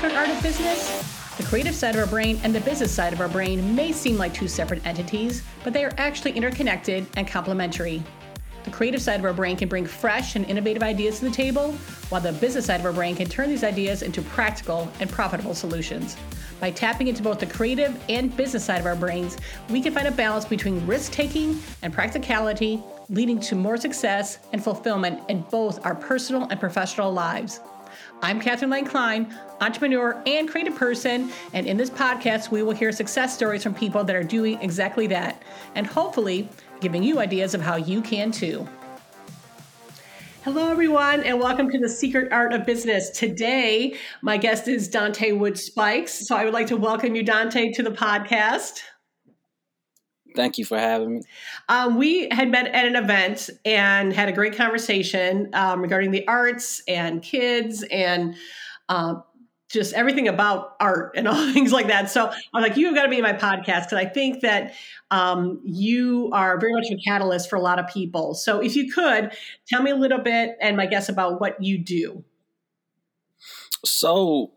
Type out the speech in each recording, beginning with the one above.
secret art of business? The creative side of our brain and the business side of our brain may seem like two separate entities, but they are actually interconnected and complementary. The creative side of our brain can bring fresh and innovative ideas to the table, while the business side of our brain can turn these ideas into practical and profitable solutions. By tapping into both the creative and business side of our brains, we can find a balance between risk taking and practicality, leading to more success and fulfillment in both our personal and professional lives. I'm Catherine Lane Klein, entrepreneur and creative person, and in this podcast, we will hear success stories from people that are doing exactly that, and hopefully giving you ideas of how you can too. Hello, everyone, and welcome to the Secret Art of Business. Today, my guest is Donte Wood Spikes. So I would like to welcome you, Donte, to the podcast. Thank you for having me. Um, we had met at an event and had a great conversation um, regarding the arts and kids and uh, just everything about art and all things like that. So I'm like, you've got to be in my podcast because I think that um, you are very much a catalyst for a lot of people. So if you could tell me a little bit and my guess about what you do. So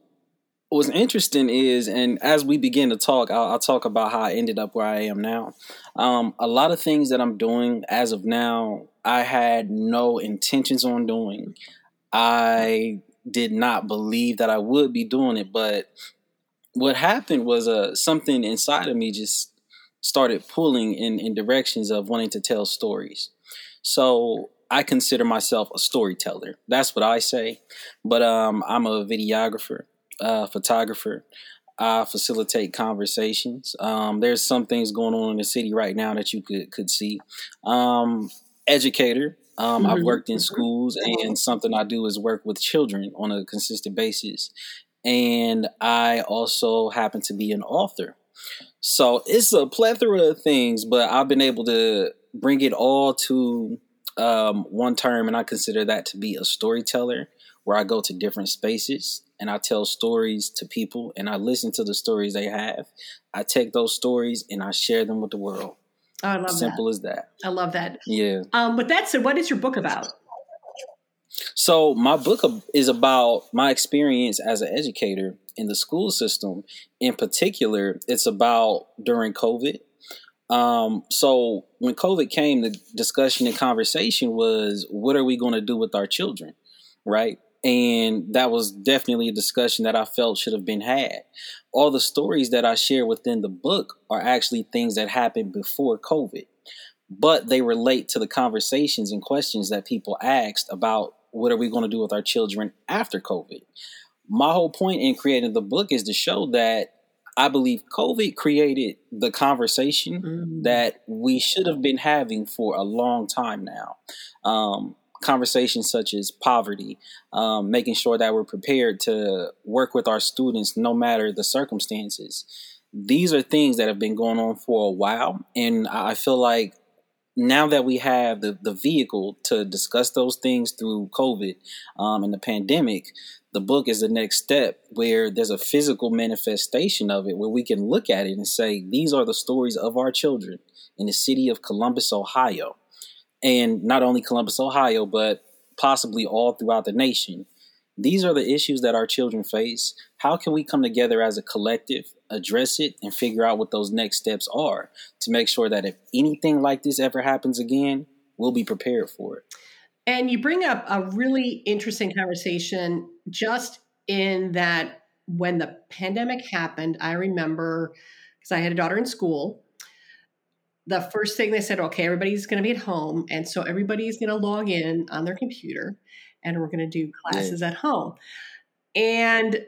what's interesting is, and as we begin to talk, I'll, I'll, talk about how I ended up where I am now. Um, a lot of things that I'm doing as of now, I had no intentions on doing. I did not believe that I would be doing it, but what happened was uh, something inside of me just started pulling in, in directions of wanting to tell stories. So I consider myself a storyteller. That's what I say. But um, I'm a videographer uh, photographer. I facilitate conversations. Um, there's some things going on in the city right now that you could could see. Um, educator. Um, mm-hmm. I've worked in schools, and something I do is work with children on a consistent basis. And I also happen to be an author. So it's a plethora of things, but I've been able to bring it all to um, one term, and I consider that to be a storyteller, where I go to different spaces and I tell stories to people and I listen to the stories they have. I take those stories and I share them with the world. Oh, I love Simple that. as that. I love that. Yeah. Um, with that said, what is your book about? So my book is about my experience as an educator in the school system. In particular, it's about during COVID. Um, so when COVID came, the discussion and conversation was, what are we going to do with our children? Right. And that was definitely a discussion that I felt should have been had. All the stories that I share within the book are actually things that happened before COVID, but they relate to the conversations and questions that people asked about what are we going to do with our children after COVID. My whole point in creating the book is to show that I believe COVID created the conversation mm-hmm. that we should have been having for a long time now. Um, conversations such as poverty, um, making sure that we're prepared to work with our students no matter the circumstances. These are things that have been going on for a while, and I feel like now that we have the, the vehicle to discuss those things through COVID um, and the pandemic, the book is the next step where there's a physical manifestation of it where we can look at it and say, these are the stories of our children in the city of Columbus, Ohio and not only Columbus, Ohio, but possibly all throughout the nation. These are the issues that our children face. How can we come together as a collective, address it, and figure out what those next steps are to make sure that if anything like this ever happens again, we'll be prepared for it? And you bring up a really interesting conversation just in that when the pandemic happened, I remember because I had a daughter in school the first thing they said, okay, everybody's going to be at home. And so everybody's going to log in on their computer and we're going to do classes at home. And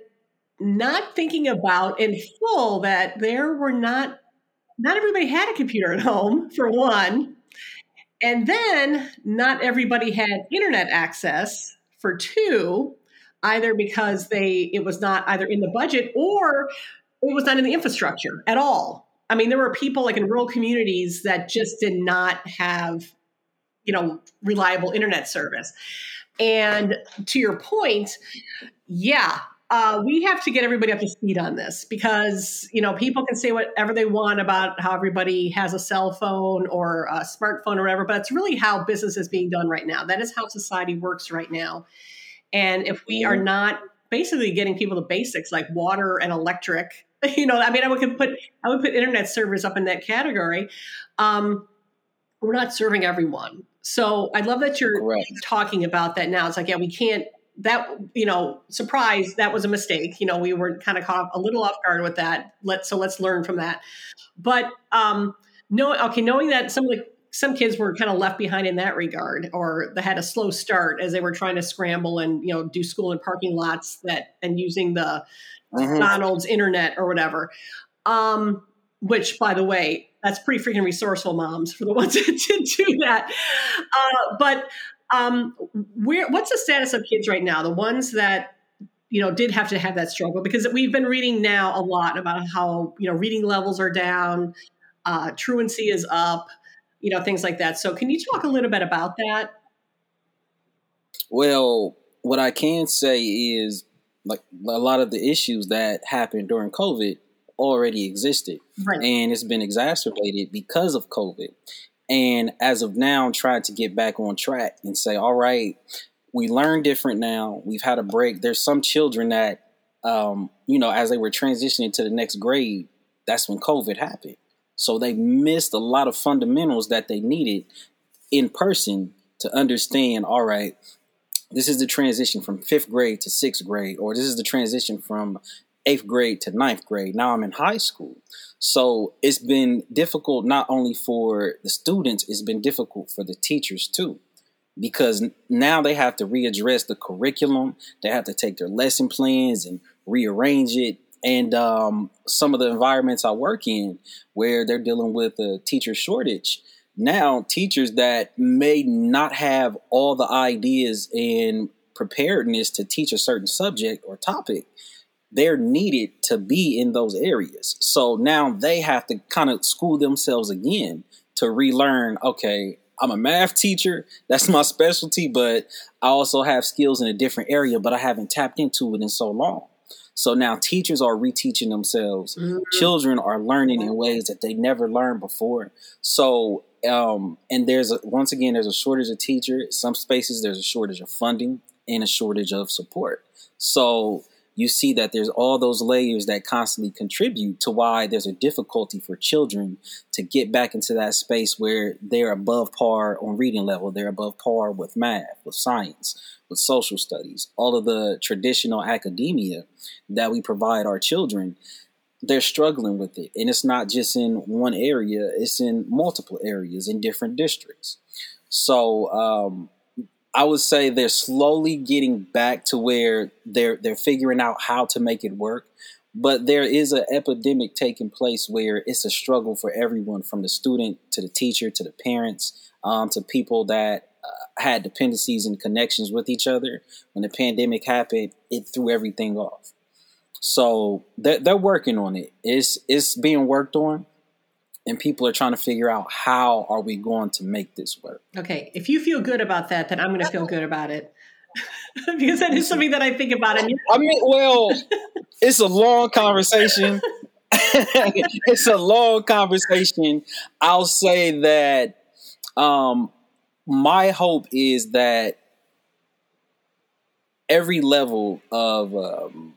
not thinking about in full that there were not, not everybody had a computer at home, for one. And then not everybody had internet access, for two, either because they it was not either in the budget or it was not in the infrastructure at all I mean, there were people like in rural communities that just did not have, you know, reliable internet service. And to your point, yeah, uh, we have to get everybody up to speed on this because you know people can say whatever they want about how everybody has a cell phone or a smartphone or whatever, but it's really how business is being done right now. That is how society works right now. And if we are not basically getting people the basics like water and electric. You know, I mean, I would put I would put internet servers up in that category. Um, we're not serving everyone, so I love that you're Correct. talking about that now. It's like, yeah, we can't. That you know, surprise, that was a mistake. You know, we were kind of caught a little off guard with that. Let so let's learn from that. But um, no, okay, knowing that some of the some kids were kind of left behind in that regard or they had a slow start as they were trying to scramble and you know do school in parking lots that and using the mm-hmm. McDonald's internet or whatever. Um, which by the way, that's pretty freaking resourceful moms for the ones that did do that. Uh, but um, where what's the status of kids right now? The ones that you know did have to have that struggle because we've been reading now a lot about how you know reading levels are down, uh, truancy is up you know, things like that. So, can you talk a little bit about that? Well, what I can say is like a lot of the issues that happened during COVID already existed. Right. And it's been exacerbated because of COVID. And as of now, I'm trying to get back on track and say, all right, we learn different now. We've had a break. There's some children that, um, you know, as they were transitioning to the next grade, that's when COVID happened. So they missed a lot of fundamentals that they needed in person to understand, all right, this is the transition from fifth grade to sixth grade, or this is the transition from eighth grade to ninth grade. Now I'm in high school. So it's been difficult not only for the students, it's been difficult for the teachers too. Because now they have to readdress the curriculum, they have to take their lesson plans and rearrange it and um, some of the environments I work in where they're dealing with a teacher shortage. Now, teachers that may not have all the ideas and preparedness to teach a certain subject or topic, they're needed to be in those areas. So now they have to kind of school themselves again to relearn okay, I'm a math teacher, that's my specialty, but I also have skills in a different area, but I haven't tapped into it in so long. So now teachers are reteaching themselves. Mm-hmm. Children are learning in ways that they never learned before. So, um, and there's a, once again, there's a shortage of teachers. Some spaces there's a shortage of funding and a shortage of support. So you see that there's all those layers that constantly contribute to why there's a difficulty for children to get back into that space where they're above par on reading level, they're above par with math, with science, with social studies, all of the traditional academia that we provide our children, they're struggling with it. And it's not just in one area, it's in multiple areas in different districts. So um, I would say they're slowly getting back to where they're they're figuring out how to make it work. But there is an epidemic taking place where it's a struggle for everyone, from the student to the teacher to the parents um, to people that had dependencies and connections with each other. When the pandemic happened, it threw everything off. So they're, they're working on it. It's it's being worked on, and people are trying to figure out how are we going to make this work. Okay, if you feel good about that, then I'm going to feel good about it. because that is something that I think about. And I mean, well, it's a long conversation. it's a long conversation. I'll say that um, my hope is that every level of um,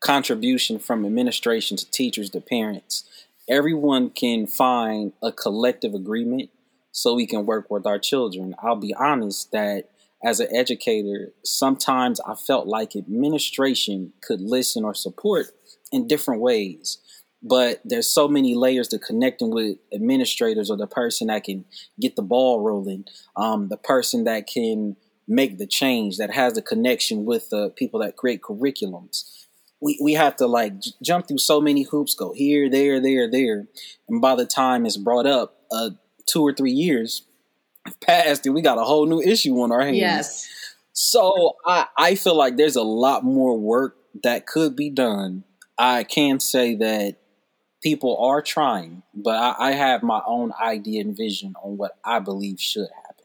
contribution from administration to teachers to parents, everyone can find a collective agreement so we can work with our children. I'll be honest that as an educator, sometimes I felt like administration could listen or support in different ways but there's so many layers to connecting with administrators or the person that can get the ball rolling, um, the person that can make the change, that has the connection with the people that create curriculums. We, we have to like j- jump through so many hoops, go here, there, there, there. And by the time it's brought up, uh, two or three years passed and we got a whole new issue on our hands. Yes. So I, I feel like there's a lot more work that could be done. I can say that people are trying, but I, I have my own idea and vision on what I believe should happen.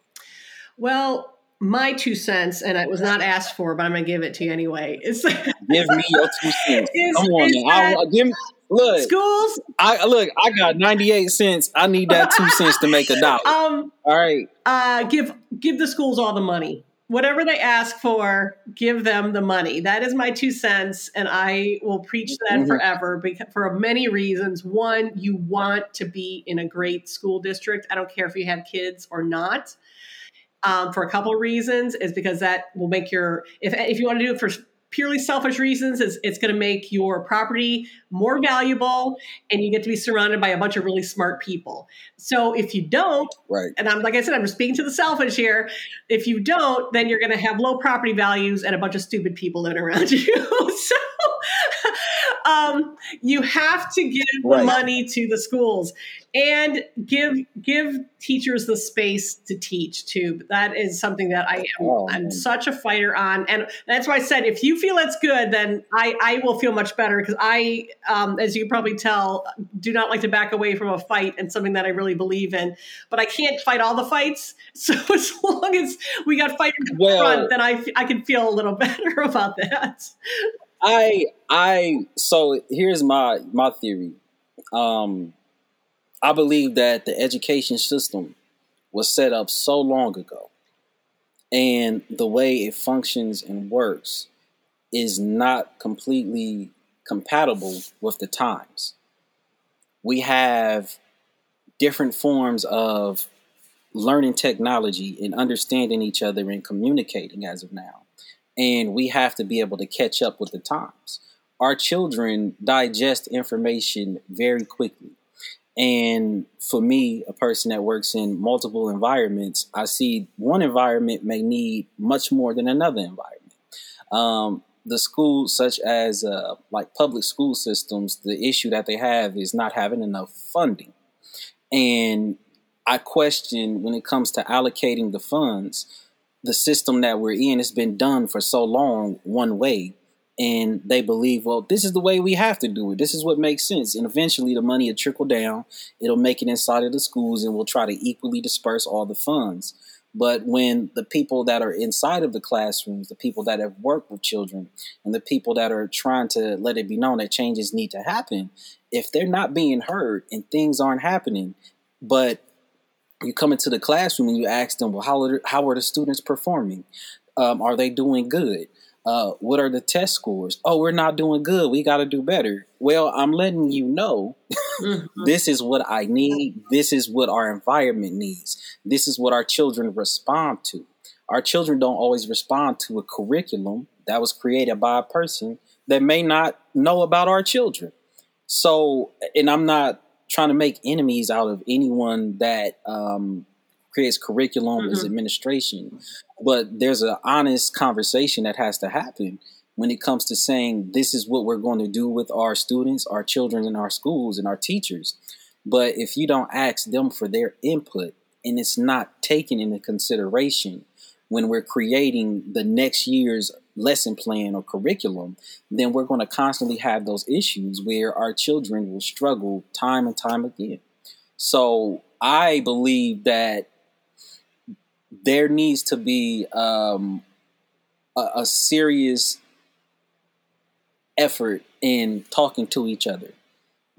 Well, my two cents, and it was not asked for, but I'm going to give it to you anyway. Is give me your two cents. Is, Come on, now. I, give me, look, schools. I look. I got 98 cents. I need that two cents to make a dollar. Um, all right. Uh, give give the schools all the money. Whatever they ask for, give them the money. That is my two cents, and I will preach that mm-hmm. forever because for many reasons. One, you want to be in a great school district. I don't care if you have kids or not. Um, for a couple of reasons, is because that will make your if if you want to do it for purely selfish reasons, is it's going to make your property more valuable and you get to be surrounded by a bunch of really smart people. So if you don't, right. and I'm like I said, I'm speaking to the selfish here. If you don't, then you're going to have low property values and a bunch of stupid people living around you. so um, you have to give right. the money to the schools and give give teachers the space to teach too. That is something that I am oh, I'm such a fighter on, and that's why I said if you feel it's good, then I I will feel much better because I, um, as you probably tell, do not like to back away from a fight and something that I really believe in. But I can't fight all the fights, so as long as we got fighters in well, front, then I I can feel a little better about that. I I so here's my my theory. Um, I believe that the education system was set up so long ago, and the way it functions and works is not completely compatible with the times. We have different forms of learning technology and understanding each other and communicating as of now and we have to be able to catch up with the times. Our children digest information very quickly. And for me, a person that works in multiple environments, I see one environment may need much more than another environment. Um, the schools, such as uh, like public school systems, the issue that they have is not having enough funding. And I question when it comes to allocating the funds, the system that we're in has been done for so long one way and they believe well this is the way we have to do it. This is what makes sense. And eventually the money will trickle down. It'll make it inside of the schools and we'll try to equally disperse all the funds. But when the people that are inside of the classrooms the people that have worked with children and the people that are trying to let it be known that changes need to happen if they're not being heard and things aren't happening but you come into the classroom and you ask them, well, how are, how are the students performing? Um, are they doing good? Uh, what are the test scores? Oh, we're not doing good. We got to do better. Well, I'm letting you know mm-hmm. this is what I need. This is what our environment needs. This is what our children respond to. Our children don't always respond to a curriculum that was created by a person that may not know about our children. So, and I'm not trying to make enemies out of anyone that um, creates curriculum mm-hmm. as administration. But there's an honest conversation that has to happen when it comes to saying this is what we're going to do with our students, our children in our schools, and our teachers. But if you don't ask them for their input and it's not taken into consideration when we're creating the next year's lesson plan or curriculum, then we're going to constantly have those issues where our children will struggle time and time again. So I believe that there needs to be um, a, a serious effort in talking to each other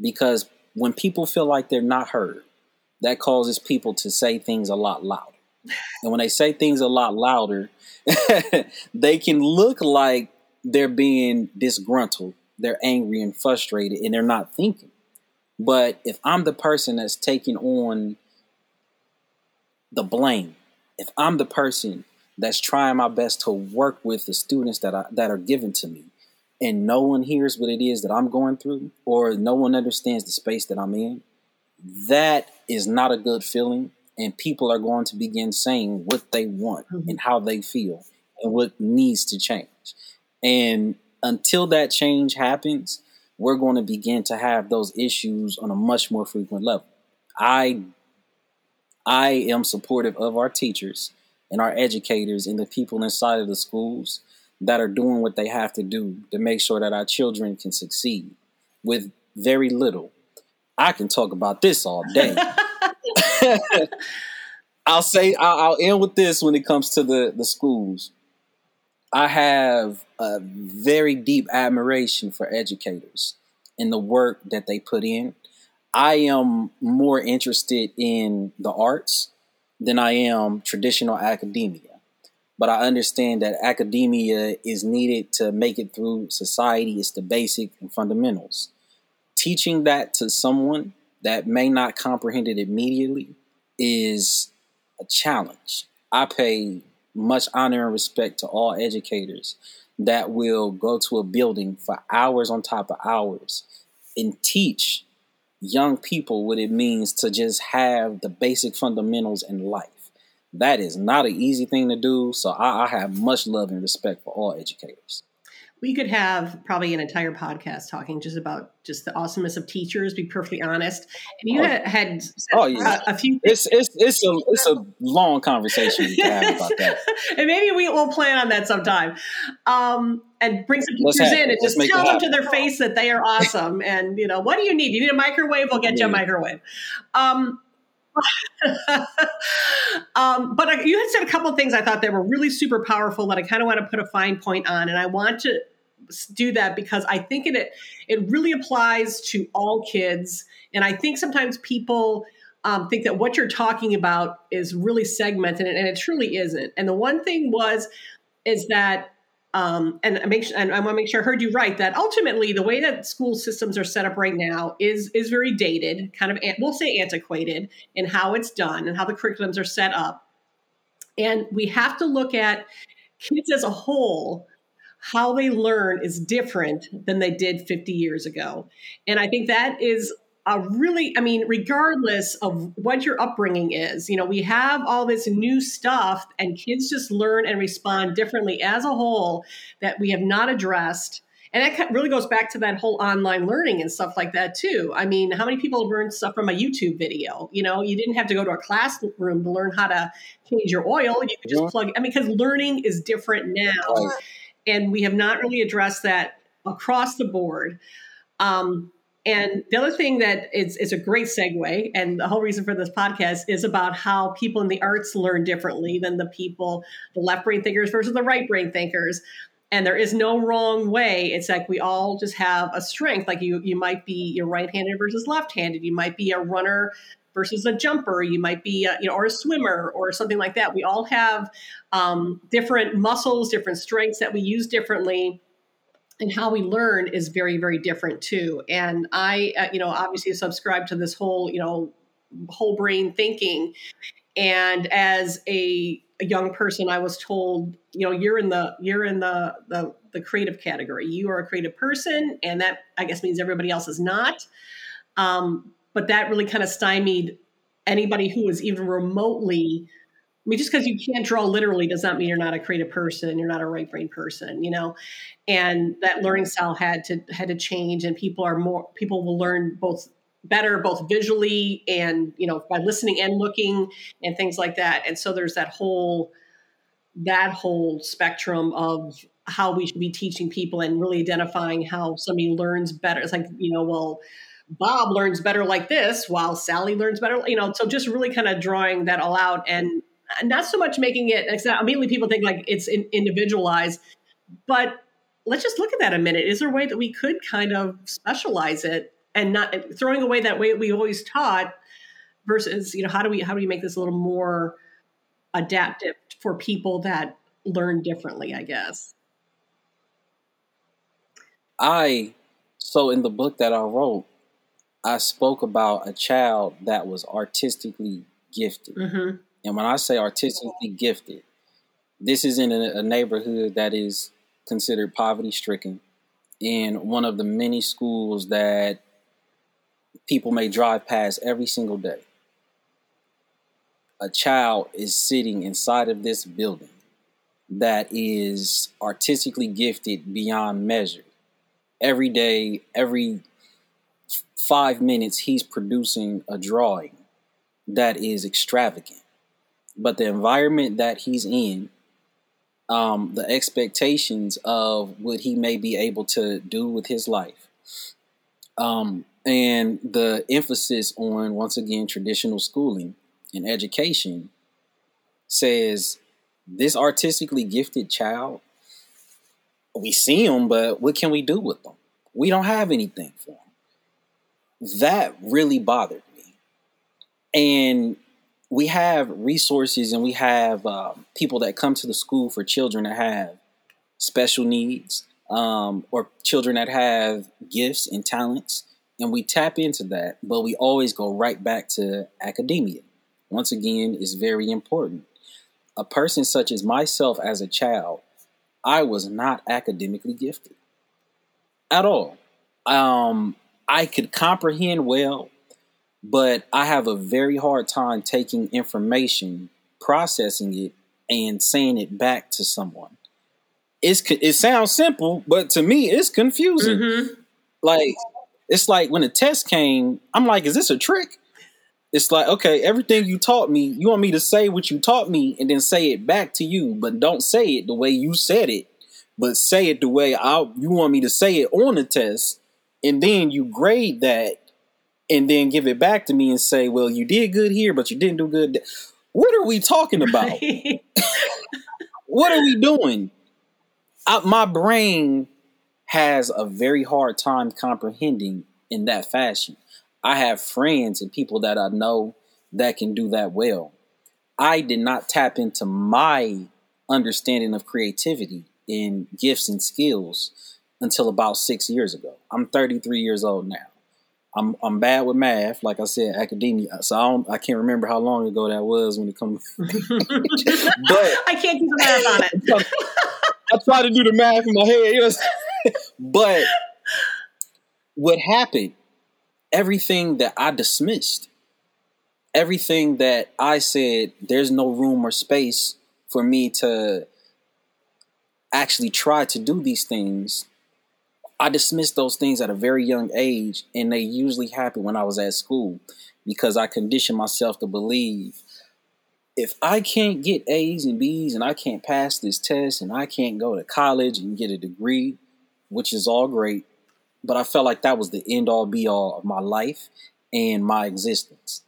because when people feel like they're not heard, that causes people to say things a lot louder. And when they say things a lot louder, they can look like they're being disgruntled, they're angry and frustrated, and they're not thinking. But if I'm the person that's taking on the blame, if I'm the person that's trying my best to work with the students that I, that are given to me, and no one hears what it is that I'm going through, or no one understands the space that I'm in, that is not a good feeling and people are going to begin saying what they want mm-hmm. and how they feel and what needs to change. And until that change happens, we're going to begin to have those issues on a much more frequent level. I I am supportive of our teachers and our educators and the people inside of the schools that are doing what they have to do to make sure that our children can succeed with very little. I can talk about this all day. I'll say I'll, I'll, end with this when it comes to the the schools. I have a very deep admiration for educators and the work that they put in. I am more interested in the arts than I am traditional academia. but I understand that academia is needed to make it through society. It's the basic and fundamentals. Teaching that to someone that may not comprehend it immediately is a challenge. I pay much honor and respect to all educators that will go to a building for hours on top of hours and teach young people what it means to just have the basic fundamentals in life. That is not an easy thing to do. So I, I have much love and respect for all educators we could have probably an entire podcast talking just about just the awesomeness of teachers. Be perfectly honest, and you oh, had, had oh, yeah. a, a, few. It's it's it's a it's a long conversation to have about that, and maybe we will plan on that sometime. Um, and bring some teachers in and just tell them to their face that they are awesome. and you know, what do you need? You need a microwave? We'll get you a microwave. Um, um, but I, you had said a couple of things I thought that were really super powerful that I kind of want to put a fine point on, and I want to do that because I think it it really applies to all kids, and I think sometimes people um, think that what you're talking about is really segmented, and it truly isn't. And the one thing was is that um, and I make and I want to make sure I heard you right that ultimately the way that school systems are set up right now is is very dated, kind of we'll say antiquated in how it's done and how the curriculums are set up. And we have to look at kids as a whole how they learn is different than they did 50 years ago. And I think that is really, I mean, regardless of what your upbringing is, you know, we have all this new stuff and kids just learn and respond differently as a whole that we have not addressed. And that really goes back to that whole online learning and stuff like that too. I mean, how many people have learned stuff from a YouTube video? You know, you didn't have to go to a classroom to learn how to change your oil. You could just plug. I mean, because learning is different now, and we have not really addressed that across the board. Um, and the other thing that is, is a great segue, and the whole reason for this podcast is about how people in the arts learn differently than the people, the left brain thinkers versus the right brain thinkers. And there is no wrong way. It's like we all just have a strength. Like you, you might be your right-handed versus left-handed. You might be a runner versus a jumper. You might be, a, you know, or a swimmer or something like that. We all have um, different muscles, different strengths that we use differently and how we learn is very very different too. And i uh, you know obviously subscribe to this whole you know whole brain thinking. And as a, a, young person i was told you know you're in the you're in the, the the creative category. You are a creative person and that i guess means everybody else is not. Um, but that really kind of stymied anybody who was even remotely I mean, just because you can't draw literally does not mean you're not a creative person. You're not a right brain person, you know. And that learning style had to had to change, and people are more people will learn both better both visually and you know by listening and looking and things like that. And so there's that whole that whole spectrum of how we should be teaching people and really identifying how somebody learns better. It's like you know, well. Bob learns better like this, while Sally learns better. You know, so just really kind of drawing that all out and not so much making it immediately people think like it's individualized but let's just look at that a minute. Is there a way that we could kind of specialize it and not throwing away that way we always taught versus you know how do we how do we make this a little more adaptive for people that learn differently i guess? I so in the book that i wrote i spoke about a child that was artistically gifted. Mm-hmm. And when I say artistically gifted, this is in a, a neighborhood that is considered poverty stricken in one of the many schools that people may drive past every single day. A child is sitting inside of this building that is artistically gifted beyond measure. Every day, every five minutes, he's producing a drawing that is extravagant but the environment that he's in, um, the expectations of what he may be able to do with his life, um, and the emphasis on once again traditional schooling and education says this artistically gifted child we see them but what can we do with them we don't have anything for them that really bothered me. And we have resources and we have uh, people that come to the school for children that have special needs um, or children that have gifts and talents, and we tap into that, but we always go right back to academia. Once again, is very important. A person such as myself as a child, I was not academically gifted at all. Um, I could comprehend well, but I have a very hard time taking information, processing it, and saying it back to someone. It's it sounds simple, but to me, it's confusing. Mm-hmm. Like it's like when the test came, I'm like, is this a trick? It's like, okay, everything you taught me, you want me to say what you taught me and then say it back to you, but don't say it the way you said it, but say it the way I you want me to say it on the test, and then you grade that and then give it back to me and say, well, you did good here, but you didn't do good. What are we talking about? what are we doing? I, my brain has a very hard time comprehending in that fashion. I have friends and people that I know that can do that well. I did not tap into my understanding of creativity and gifts and skills until about six years ago. I'm 33 years old now. I'm I'm bad with math, like I said, academia. So I don't, I can't remember how long ago that was when it comes. but I can't do the math on it. I try to do the math in my head, you know. but what happened? Everything that I dismissed, everything that I said, there's no room or space for me to actually try to do these things I dismissed those things at a very young age, and they usually happen when I was at school because I conditioned myself to believe if I can't get A's and B's and I can't pass this test and I can't go to college and get a degree, which is all great, but I felt like that was the end all be all of my life and my existence.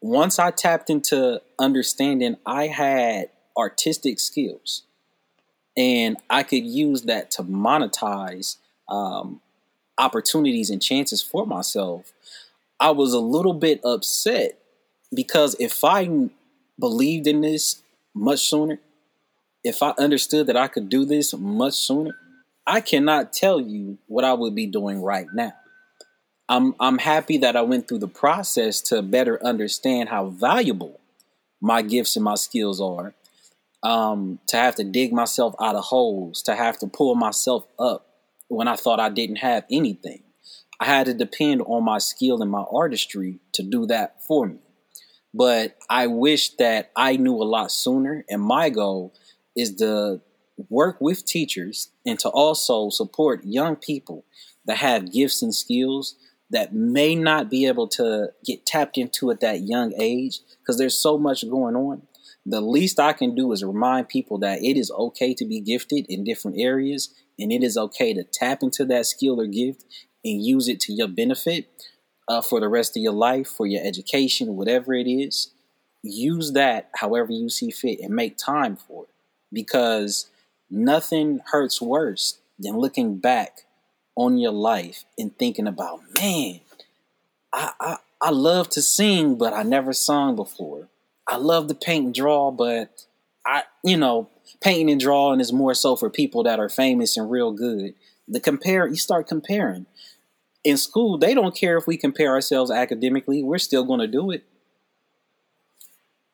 Once I tapped into understanding I had artistic skills, and I could use that to monetize um, opportunities and chances for myself. I was a little bit upset because if I believed in this much sooner, if I understood that I could do this much sooner, I cannot tell you what I would be doing right now. I'm I'm happy that I went through the process to better understand how valuable my gifts and my skills are um, to have to dig myself out of holes, to have to pull myself up when I thought I didn't have anything. I had to depend on my skill and my artistry to do that for me. But I wish that I knew a lot sooner. And my goal is to work with teachers and to also support young people that have gifts and skills that may not be able to get tapped into at that young age because there's so much going on the least I can do is remind people that it is okay to be gifted in different areas and it is okay to tap into that skill or gift and use it to your benefit uh, for the rest of your life, for your education, whatever it is. Use that however you see fit and make time for it because nothing hurts worse than looking back on your life and thinking about, man, I, I, I love to sing, but I never sung before I love to paint and draw, but I, you know, painting and drawing is more so for people that are famous and real good. The compare, you start comparing. In school, they don't care if we compare ourselves academically. We're still going to do it.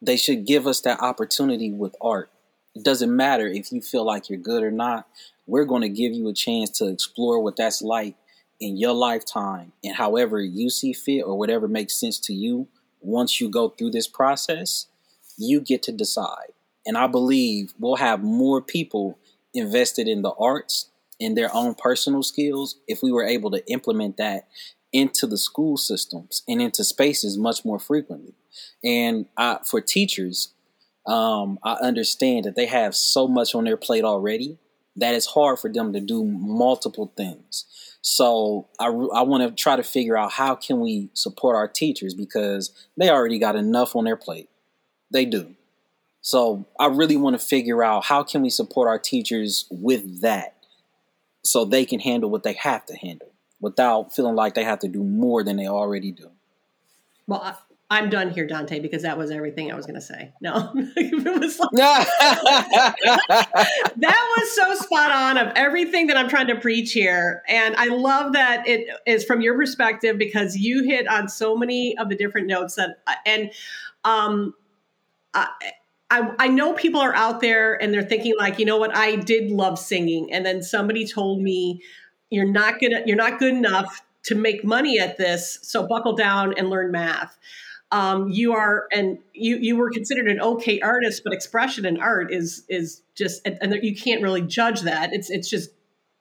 They should give us that opportunity with art. It doesn't matter if you feel like you're good or not. We're going to give you a chance to explore what that's like in your lifetime and however you see fit or whatever makes sense to you once you go through this process, you get to decide. And I believe we'll have more people invested in the arts in their own personal skills if we were able to implement that into the school systems and into spaces much more frequently. And I, for teachers, um, I understand that they have so much on their plate already that it's hard for them to do multiple things. So I, I want to try to figure out how can we support our teachers because they already got enough on their plate. They do. So I really want to figure out how can we support our teachers with that so they can handle what they have to handle without feeling like they have to do more than they already do. Well, I'm done here, Donte, because that was everything I was going to say. No, it was like, that was so spot on of everything that I'm trying to preach here, and I love that it is from your perspective because you hit on so many of the different notes that and um, I, I, I know people are out there and they're thinking like, you know what, I did love singing, and then somebody told me you're not gonna, you're not good enough to make money at this, so buckle down and learn math. Um, you are and you you were considered an okay artist, but expression in art is is just and you can't really judge that. It's it's just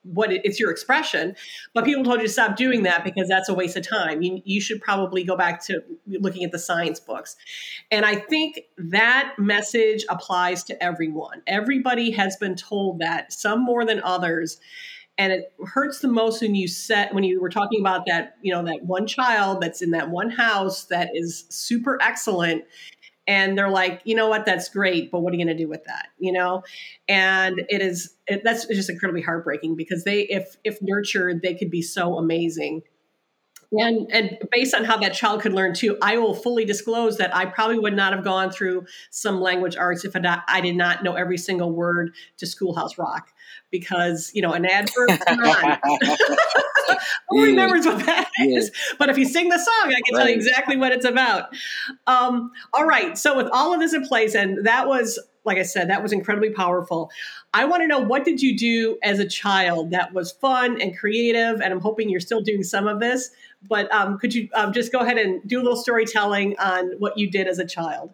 what it, it's your expression. But people told you to stop doing that because that's a waste of time. You, you should probably go back to looking at the science books. And i think that message applies to everyone. Everybody has been told that some more than others and it hurts the most when you set when you were talking about that you know that one child that's in that one house that is super excellent and they're like you know what? That's great but what are you going to do with that? You know? And it is it, that's just incredibly heartbreaking because they if if nurtured they could be so amazing and and based on how that child could learn too i will fully disclose that i probably would not have gone through some language arts if I, I did not know every single word to schoolhouse rock because you know an adverb who remembers what that. Is but if you sing the song i can right. tell you exactly what it's about. Um, all right so with all of this in place and that was like i said that was incredibly powerful. I want to know what did you do as a child that was fun and creative and i'm hoping you're still doing some of this but um, could you um, just go ahead and do a little storytelling on what you did as a child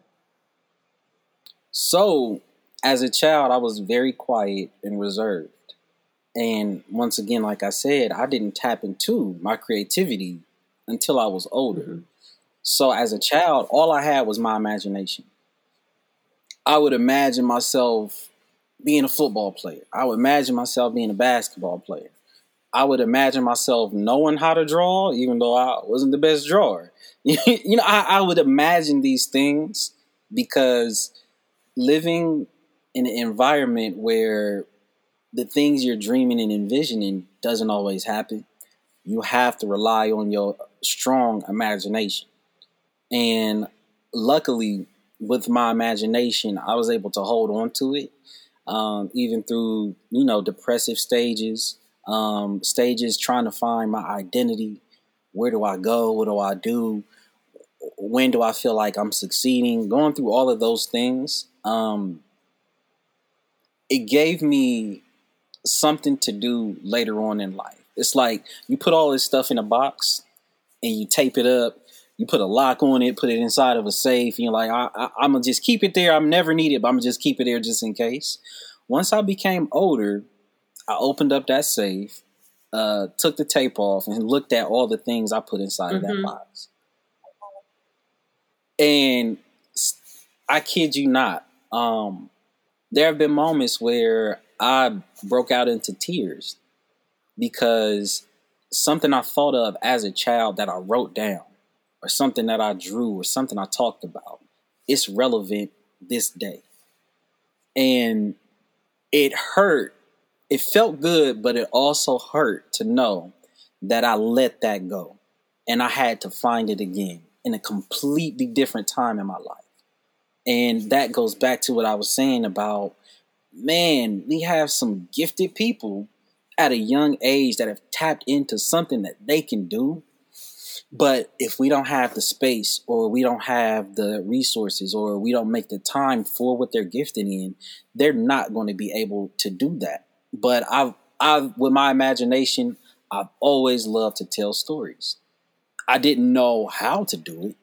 so as a child, I was very quiet and reserved. And once again, like I said, I didn't tap into my creativity until I was older. Mm-hmm. So as a child, all I had was my imagination. I would imagine myself being a football player. I would imagine myself being a basketball player. I would imagine myself knowing how to draw, even though I wasn't the best drawer. you know, I, I would imagine these things because living in an environment where the things you're dreaming and envisioning doesn't always happen. You have to rely on your strong imagination. And luckily, with my imagination, I was able to hold on to it, um, even through you know depressive stages, um, stages trying to find my identity. Where do I go? What do I do? When do I feel like I'm succeeding? Going through all of those things, um, it gave me something to do later on in life. It's like you put all this stuff in a box and you tape it up. You put a lock on it, put it inside of a safe. And you're like, I, am gonna just keep it there. I'm never need it, but I'm gonna just keep it there just in case. Once I became older, I opened up that safe, uh, took the tape off, and looked at all the things I put inside mm-hmm. of that mm-hmm. box. And I kid you not, um, there have been moments where I broke out into tears because something I thought of as a child that I wrote down, or something that I drew, or something I talked about, it's relevant this day. And it hurt. It felt good, but it also hurt to know that I let that go and I had to find it again in a completely different time in my life. And that goes back to what I was saying about man, we have some gifted people at a young age that have tapped into something that they can do. But if we don't have the space or we don't have the resources or we don't make the time for what they're gifted in, they're not going to be able to do that. But I've, I've, with my imagination, I've always loved to tell stories. I didn't know how to do it.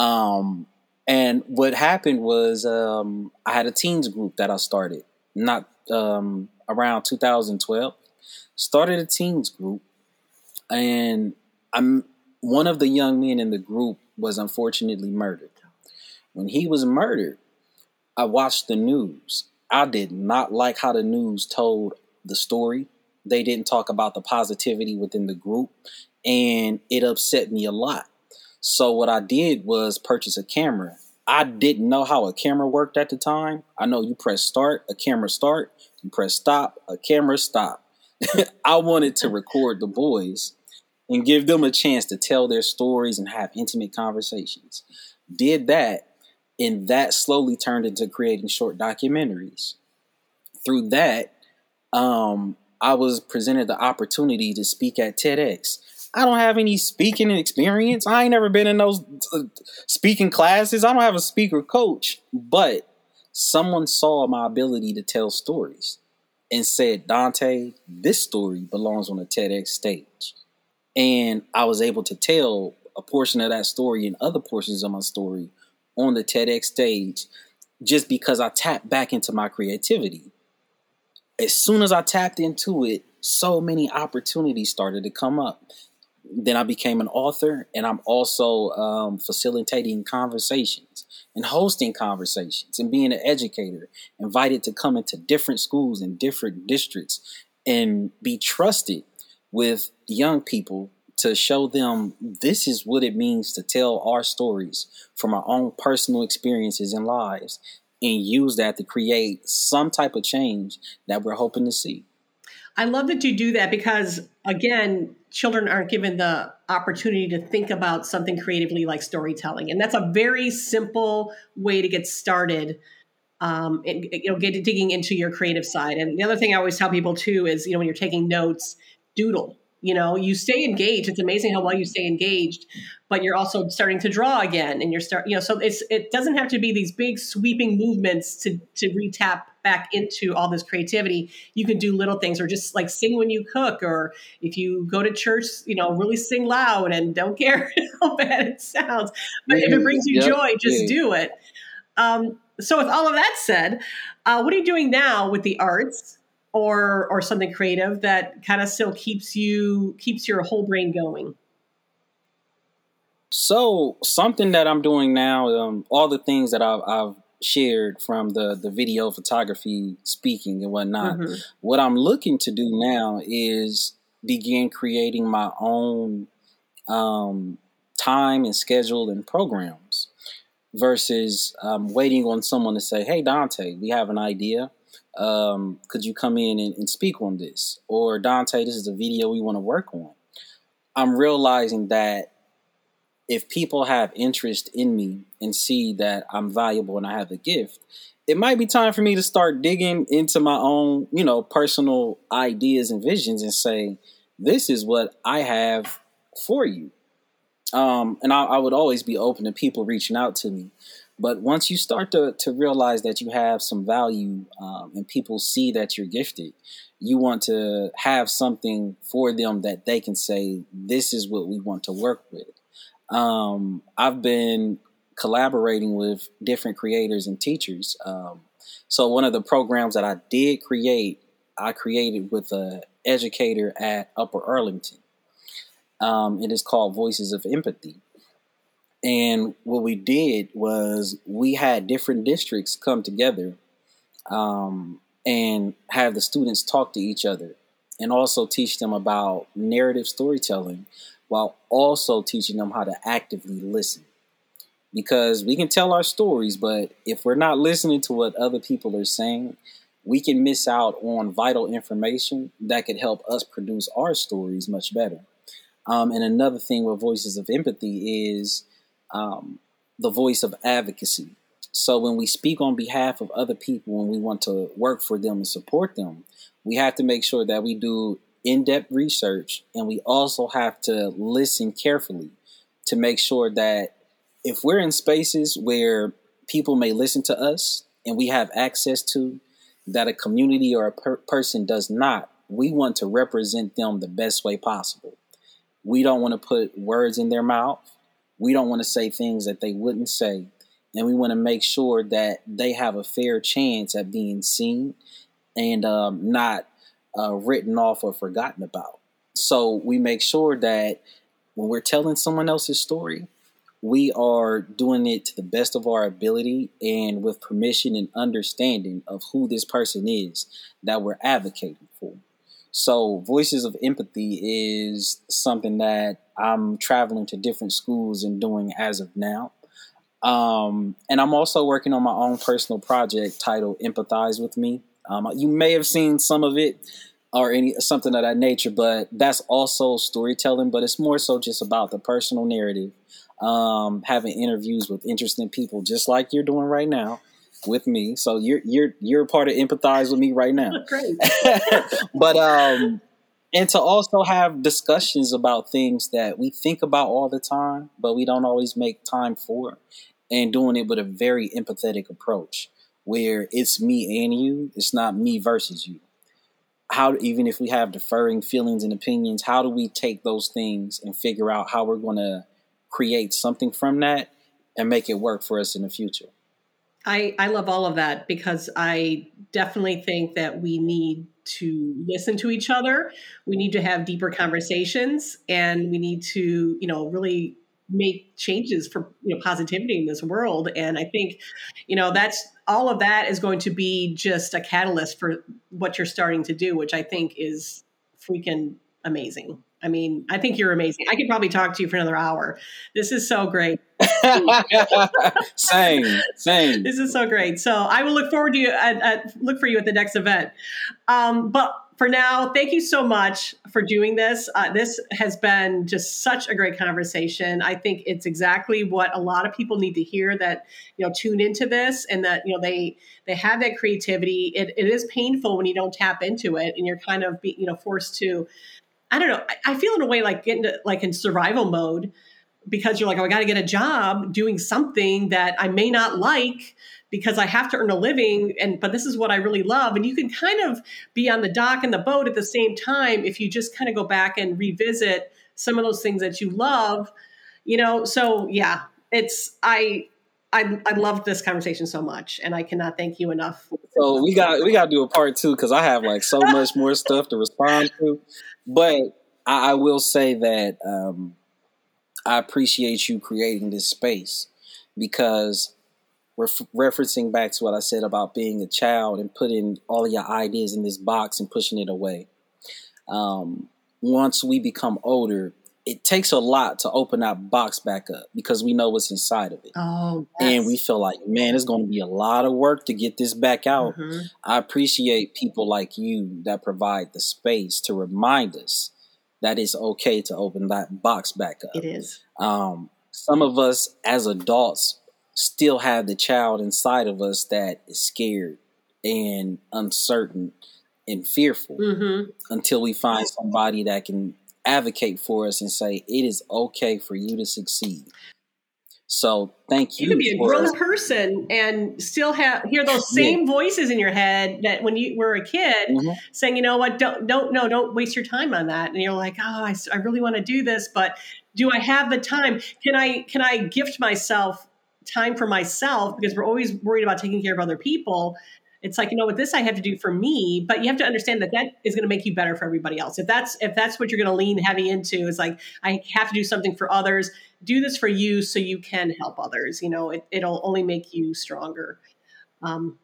Um, and what happened was um, I had a teens group that I started, not um, around 2012. Started a teens group, and I'm one of the young men in the group was unfortunately murdered. When he was murdered, I watched the news. I did not like how the news told the story. They didn't talk about the positivity within the group, and it upset me a lot. So what I did was purchase a camera. I didn't know how a camera worked at the time. I know you press start, a camera start, you press stop, a camera stop. I wanted to record the boys and give them a chance to tell their stories and have intimate conversations. Did that, and that slowly turned into creating short documentaries. Through that, um, I was presented the opportunity to speak at TEDx. I don't have any speaking experience. I ain't never been in those uh, speaking classes. I don't have a speaker coach, but someone saw my ability to tell stories and said, Donte, this story belongs on a TEDx stage. And I was able to tell a portion of that story and other portions of my story on the TEDx stage just because I tapped back into my creativity. As soon as I tapped into it, so many opportunities started to come up. Then I became an author, and I'm also um, facilitating conversations and hosting conversations and being an educator, invited to come into different schools and different districts and be trusted with young people to show them this is what it means to tell our stories from our own personal experiences and lives and use that to create some type of change that we're hoping to see. I love that you do that because, again, children aren't given the opportunity to think about something creatively like storytelling. And that's a very simple way to get started. Um, and, you know, get digging into your creative side. And the other thing I always tell people too is, you know, when you're taking notes, doodle you know you stay engaged it's amazing how well you stay engaged but you're also starting to draw again and you're start you know so it's it doesn't have to be these big sweeping movements to to retap back into all this creativity you can do little things or just like sing when you cook or if you go to church you know really sing loud and don't care how bad it sounds but if it brings you yep. joy just yeah. do it um, so with all of that said uh, what are you doing now with the arts or or something creative that kind of still keeps you keeps your whole brain going so something that i'm doing now um, all the things that I've, I've, shared from the the video photography speaking and whatnot mm-hmm. what i'm looking to do now is begin creating my own um, time and schedule and programs versus um, waiting on someone to say hey Donte we have an idea um, could you come in and, and speak on this? Or Donte, this is a video we want to work on. I'm realizing that if people have interest in me and see that I'm valuable and I have a gift, it might be time for me to start digging into my own, you know, personal ideas and visions and say, this is what I have for you. Um, and I, I would always be open to people reaching out to me. But once you start to, to realize that you have some value um, and people see that you're gifted, you want to have something for them that they can say, this is what we want to work with. Um, I've been collaborating with different creators and teachers. Um, so one of the programs that I did create, I created with an educator at Upper Arlington. Um, it is called Voices of Empathy. And what we did was we had different districts come together um, and have the students talk to each other and also teach them about narrative storytelling while also teaching them how to actively listen. Because we can tell our stories, but if we're not listening to what other people are saying, we can miss out on vital information that could help us produce our stories much better. Um, and another thing with Voices of Empathy is um, the voice of advocacy. So when we speak on behalf of other people and we want to work for them and support them, we have to make sure that we do in depth research and we also have to listen carefully to make sure that if we're in spaces where people may listen to us and we have access to that a community or a per- person does not, we want to represent them the best way possible. We don't want to put words in their mouth we don't want to say things that they wouldn't say. And we want to make sure that they have a fair chance at being seen and um, not uh, written off or forgotten about. So we make sure that when we're telling someone else's story, we are doing it to the best of our ability and with permission and understanding of who this person is that we're advocating for. So, Voices of Empathy is something that I'm traveling to different schools and doing as of now. Um, and I'm also working on my own personal project titled Empathize with Me. Um, you may have seen some of it or any something of that nature, but that's also storytelling, but it's more so just about the personal narrative um, having interviews with interesting people, just like you're doing right now with me. So you're you're you're a part of empathize with me right now. But um, and to also have discussions about things that we think about all the time, but we don't always make time for, and doing it with a very empathetic approach, where it's me and you, it's not me versus you. How even if we have differing feelings and opinions, how do we take those things and figure out how we're going to create something from that and make it work for us in the future? I, I love all of that because I definitely think that we need to listen to each other. We need to have deeper conversations and we need to, you know, really make changes for you know positivity in this world. And i think you know that's all of that is going to be just a catalyst for what you're starting to do which i think is freaking amazing. I mean i think you're amazing. I could probably talk to you for another hour. This is so great same, same. This is so great. So I will look forward to you. At, at, look for you at the next event. Um, but for now, thank you so much for doing this. Uh, this has been just such a great conversation. I think it's exactly what a lot of people need to hear. That you know, tune into this, and that you know they they have that creativity. It, it is painful when you don't tap into it, and you're kind of be, you know forced to. I don't know. I, I feel in a way like getting to, like in survival mode because you're like, oh, I got to get a job doing something that I may not like because I have to earn a living and but this is what I really love. And you can kind of be on the dock and the boat at the same time if you just kind of go back and revisit some of those things that you love you know? So yeah it's I I I loved this conversation so much and I cannot thank you enough. So we got we got to do a part 2 cuz I have like so much more stuff to respond to. But I, I will say that um I appreciate you creating this space because we're referencing back to what I said about being a child and putting all of your ideas in this box and pushing it away. Um, once we become older, it takes a lot to open that box back up because we know what's inside of it. Oh, yes. and we feel like, man, it's going to be a lot of work to get this back out. Mm-hmm. I appreciate people like you that provide the space to remind us that it's okay to open that box back up. It is. Um, some of us as adults still have the child inside of us that is scared and uncertain and fearful mm-hmm. until we find somebody that can advocate for us and say it is okay for you to succeed. So thank you. You can be a grown person and still have hear those same yeah. voices in your head that when you were a kid mm-hmm. saying, you know what, don't don't no, don't waste your time on that. And you're like, oh, I, I really want to do this, but do I have the time? Can I can I gift myself time for myself because we're always worried about taking care of other people it's like you know what this i have to do for me but you have to understand that that is going to make you better for everybody else if that's if that's what you're going to lean heavy into is like i have to do something for others do this for you so you can help others you know it, it'll only make you stronger um,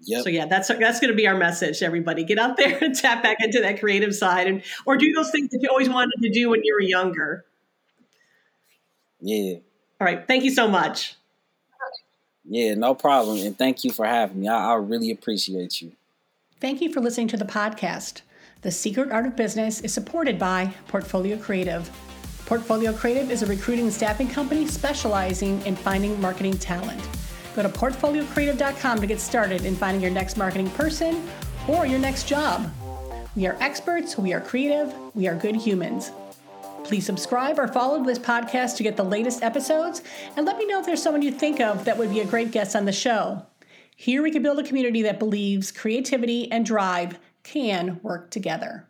Yep. So yeah, that's that's going to be our message. Everybody, get out there and tap back into that creative side, and or do those things that you always wanted to do when you were younger. Yeah. All right. Thank you so much. Yeah, no problem. And thank you for having me. I, I really appreciate you. Thank you for listening to the podcast. The Secret Art of Business is supported by Portfolio Creative. Portfolio Creative is a recruiting and staffing company specializing in finding marketing talent. Go to portfoliocreative.com to get started in finding your next marketing person or your next job. We are experts, we are creative, we are good humans. Please subscribe or follow this podcast to get the latest episodes, and let me know if there's someone you think of that would be a great guest on the show. Here we can build a community that believes creativity and drive can work together.